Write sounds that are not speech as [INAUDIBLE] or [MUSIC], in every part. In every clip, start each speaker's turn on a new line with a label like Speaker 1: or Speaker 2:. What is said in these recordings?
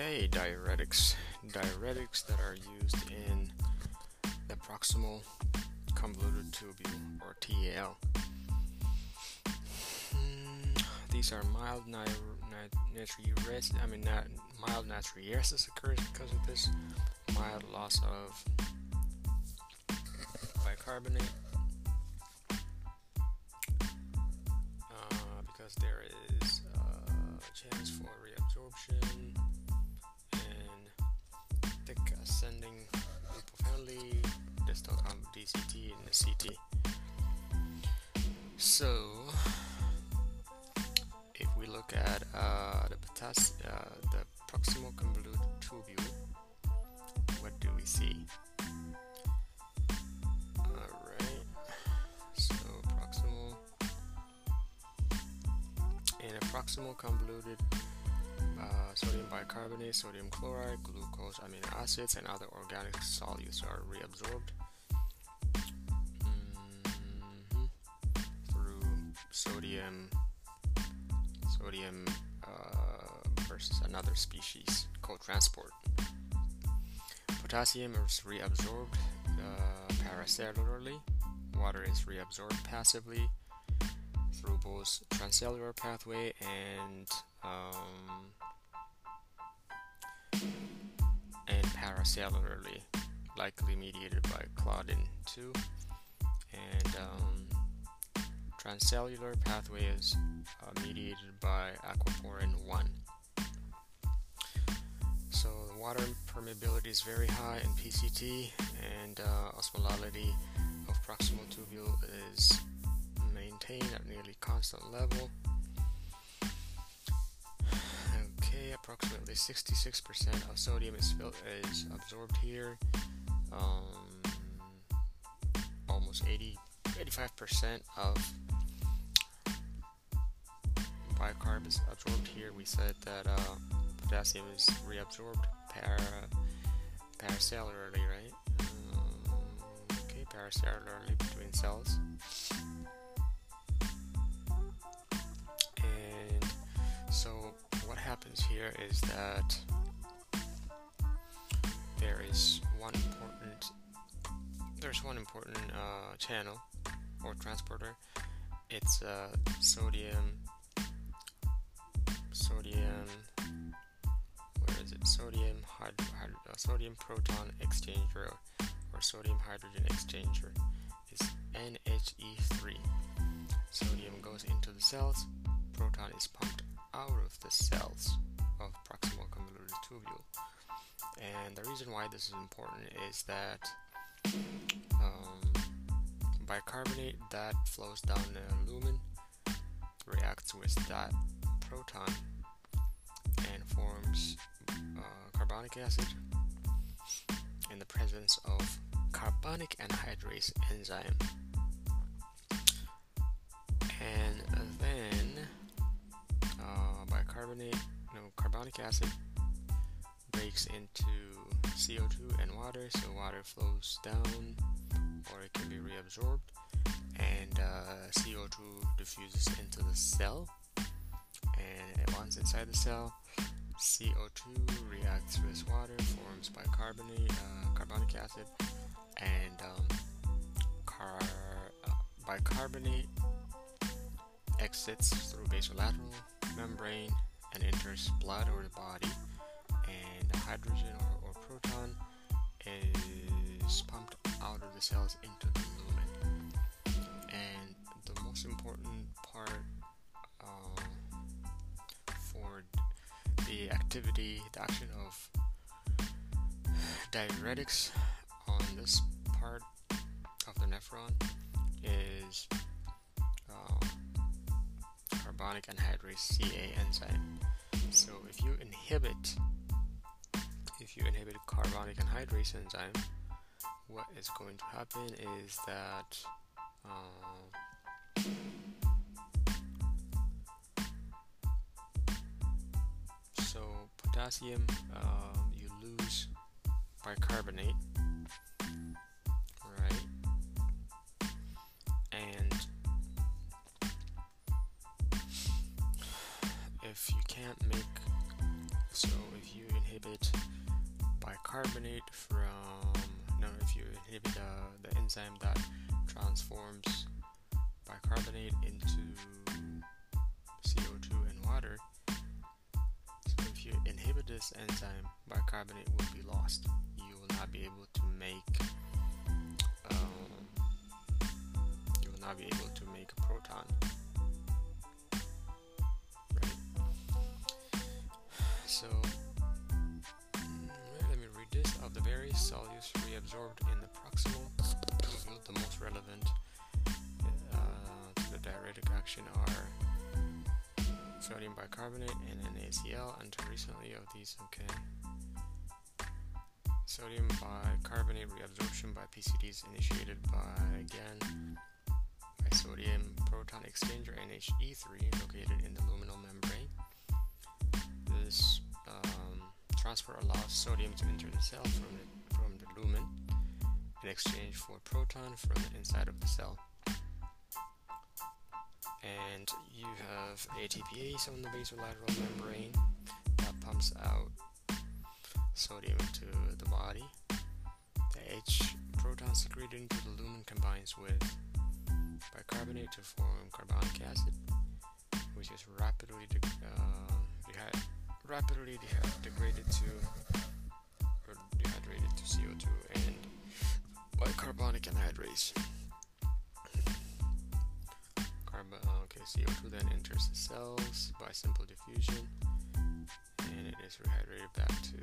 Speaker 1: Okay, diuretics. Diuretics that are used in the proximal convoluted tubule or TAL. Mm, these are mild natriuresis. I mean, not mild natriuresis occurs because of this mild loss of bicarbonate uh, because there is a chance for reabsorption thick ascending lipophenolate distal DCT in the CT. So, if we look at uh, the, potas- uh, the proximal convoluted tubule, what do we see? Alright, so proximal in a proximal convoluted uh, sodium bicarbonate, sodium chloride, glucose, amino acids, and other organic solutes are reabsorbed mm-hmm, through sodium sodium uh, versus another species co-transport. Potassium is reabsorbed uh, paracellularly. Water is reabsorbed passively through both transcellular pathway and um, paracellularly, likely mediated by claudin 2. And um, transcellular pathway is uh, mediated by aquaporin 1. So the water permeability is very high in PCT, and uh, osmolality of proximal tubule is maintained at nearly constant level. Approximately 66% of sodium is, is absorbed here. Um, almost 80, 85% of bicarb is absorbed here. We said that uh, potassium is reabsorbed para, paracellularly, right? Um, okay, paracellularly between cells. Happens here is that there is one important there's one important uh, channel or transporter. It's uh, sodium sodium where is it sodium hyd- hyd- uh, sodium proton exchanger or sodium hydrogen exchanger is NHE3 sodium goes into the cells proton is pumped out of the cells of proximal convoluted tubule and the reason why this is important is that um, bicarbonate that flows down the lumen reacts with that proton and forms uh, carbonic acid in the presence of carbonic anhydrase enzyme. And then bicarbonate, no, carbonic acid breaks into CO2 and water, so water flows down or it can be reabsorbed, and uh, CO2 diffuses into the cell. And once inside the cell, CO2 reacts with water, forms bicarbonate, uh, carbonic acid, and um, car- uh, bicarbonate exits through basolateral membrane and enters blood or the body, and the hydrogen or, or proton is pumped out of the cells into the lumen. And the most important part uh, for the activity, the action of diuretics on this part of the nephron is carbonic anhydrase CA enzyme. So if you inhibit if you inhibit carbonic anhydrase enzyme, what is going to happen is that uh, so potassium uh, you lose bicarbonate can't make so if you inhibit bicarbonate from no if you inhibit uh, the enzyme that transforms bicarbonate into CO2 and water so if you inhibit this enzyme bicarbonate will be lost. You will not be able to make um, you will not be able to make a proton So, let me read this. Of the various solutes reabsorbed in the proximal the most relevant uh, to the diuretic action are sodium bicarbonate and NaCl. Until recently, of these, okay. Sodium bicarbonate reabsorption by PCT is initiated by again by sodium proton exchanger NHE3 located in the luminal membrane. This transfer allows sodium to enter the cell from the, from the lumen in exchange for a proton from the inside of the cell. And you have ATPase on the basolateral membrane that pumps out sodium into the body. The H proton secreted into the lumen combines with bicarbonate to form carbonic acid, rapidly degraded to or dehydrated to CO2 and by carbonic anhydrase. Carbon, uh, okay, CO2 then enters the cells by simple diffusion and it is rehydrated back to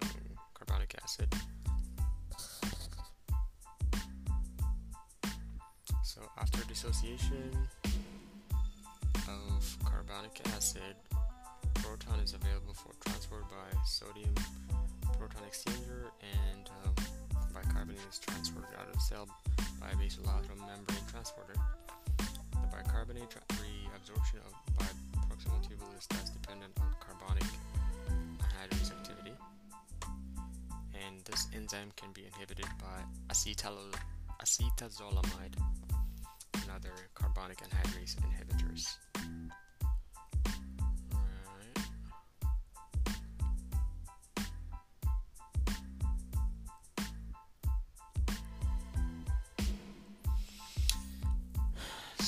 Speaker 1: um, carbonic acid. So after dissociation of carbonic acid, proton is available for transport by sodium proton exchanger and um, bicarbonate is transported out of the cell by a basolateral membrane transporter. The bicarbonate reabsorption of proximal tubule is thus dependent on carbonic anhydrase activity and this enzyme can be inhibited by acetazolamide and other carbonic anhydrase inhibitors.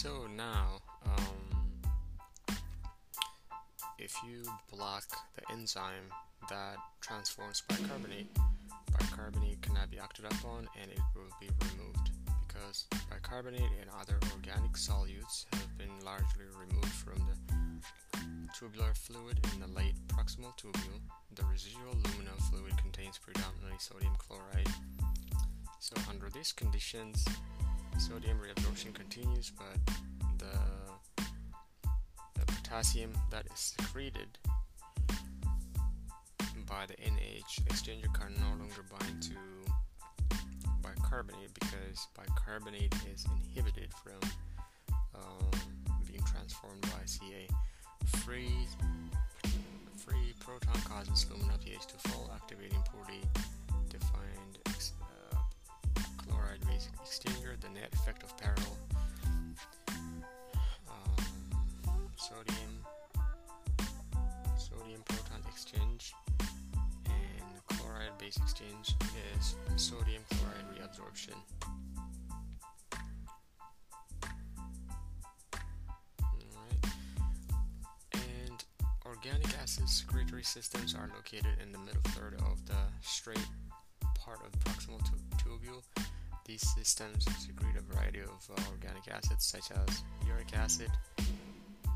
Speaker 1: So now, um, if you block the enzyme that transforms bicarbonate, bicarbonate cannot be acted upon and it will be removed because bicarbonate and other organic solutes have been largely removed from the tubular fluid in the late proximal tubule. The residual luminal fluid contains predominantly sodium chloride. So under these conditions, sodium reabsorption continues, but the, the potassium that is secreted by the NH exchanger can no longer bind to bicarbonate because bicarbonate is inhibited from um, being transformed by Ca. Free free proton causes luminal pH to fall, activating poorly defined uh, chloride base exchanger. The net effect of parallel um, sodium sodium proton exchange and chloride base exchange is sodium chloride reabsorption. And organic acid secretory systems are located in the middle third of the straight part of proximal tubule these systems secrete a variety of uh, organic acids such as uric acid,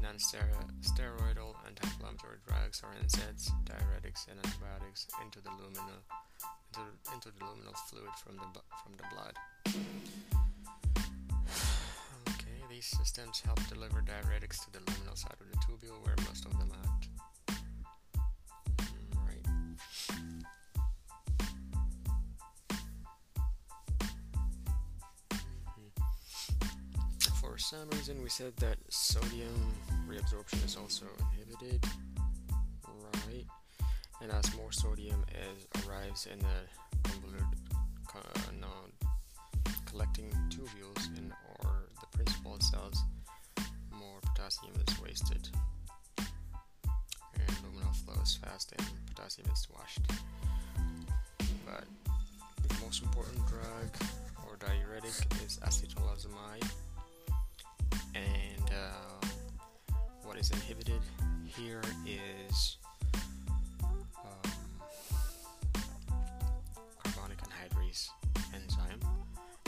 Speaker 1: non-steroidal anti-inflammatory drugs or NSAIDs, diuretics, and antibiotics into the luminal into, into the luminal fluid from the from the blood. [SIGHS] Okay, these systems help deliver diuretics to the luminal side of the tubule where most of them act. Some reason we said that sodium reabsorption is also inhibited, right? And as more sodium is, arrives in the convoluted uh, collecting tubules in or the principal cells, more potassium is wasted. And luminal flows fast and potassium is washed. But the most important drug or diuretic is acetazolamide, and uh, what is inhibited here is um, carbonic anhydrase enzyme,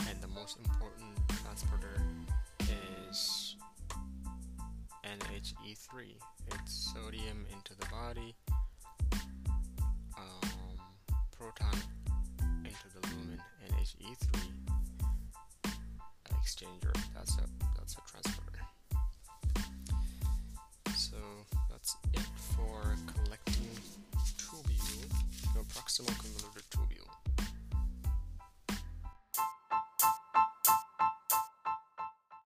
Speaker 1: and the most important transporter is NHE3. It's sodium into the body, um, proton into the lumen, NHE3 exchanger. That's a that's a transporter.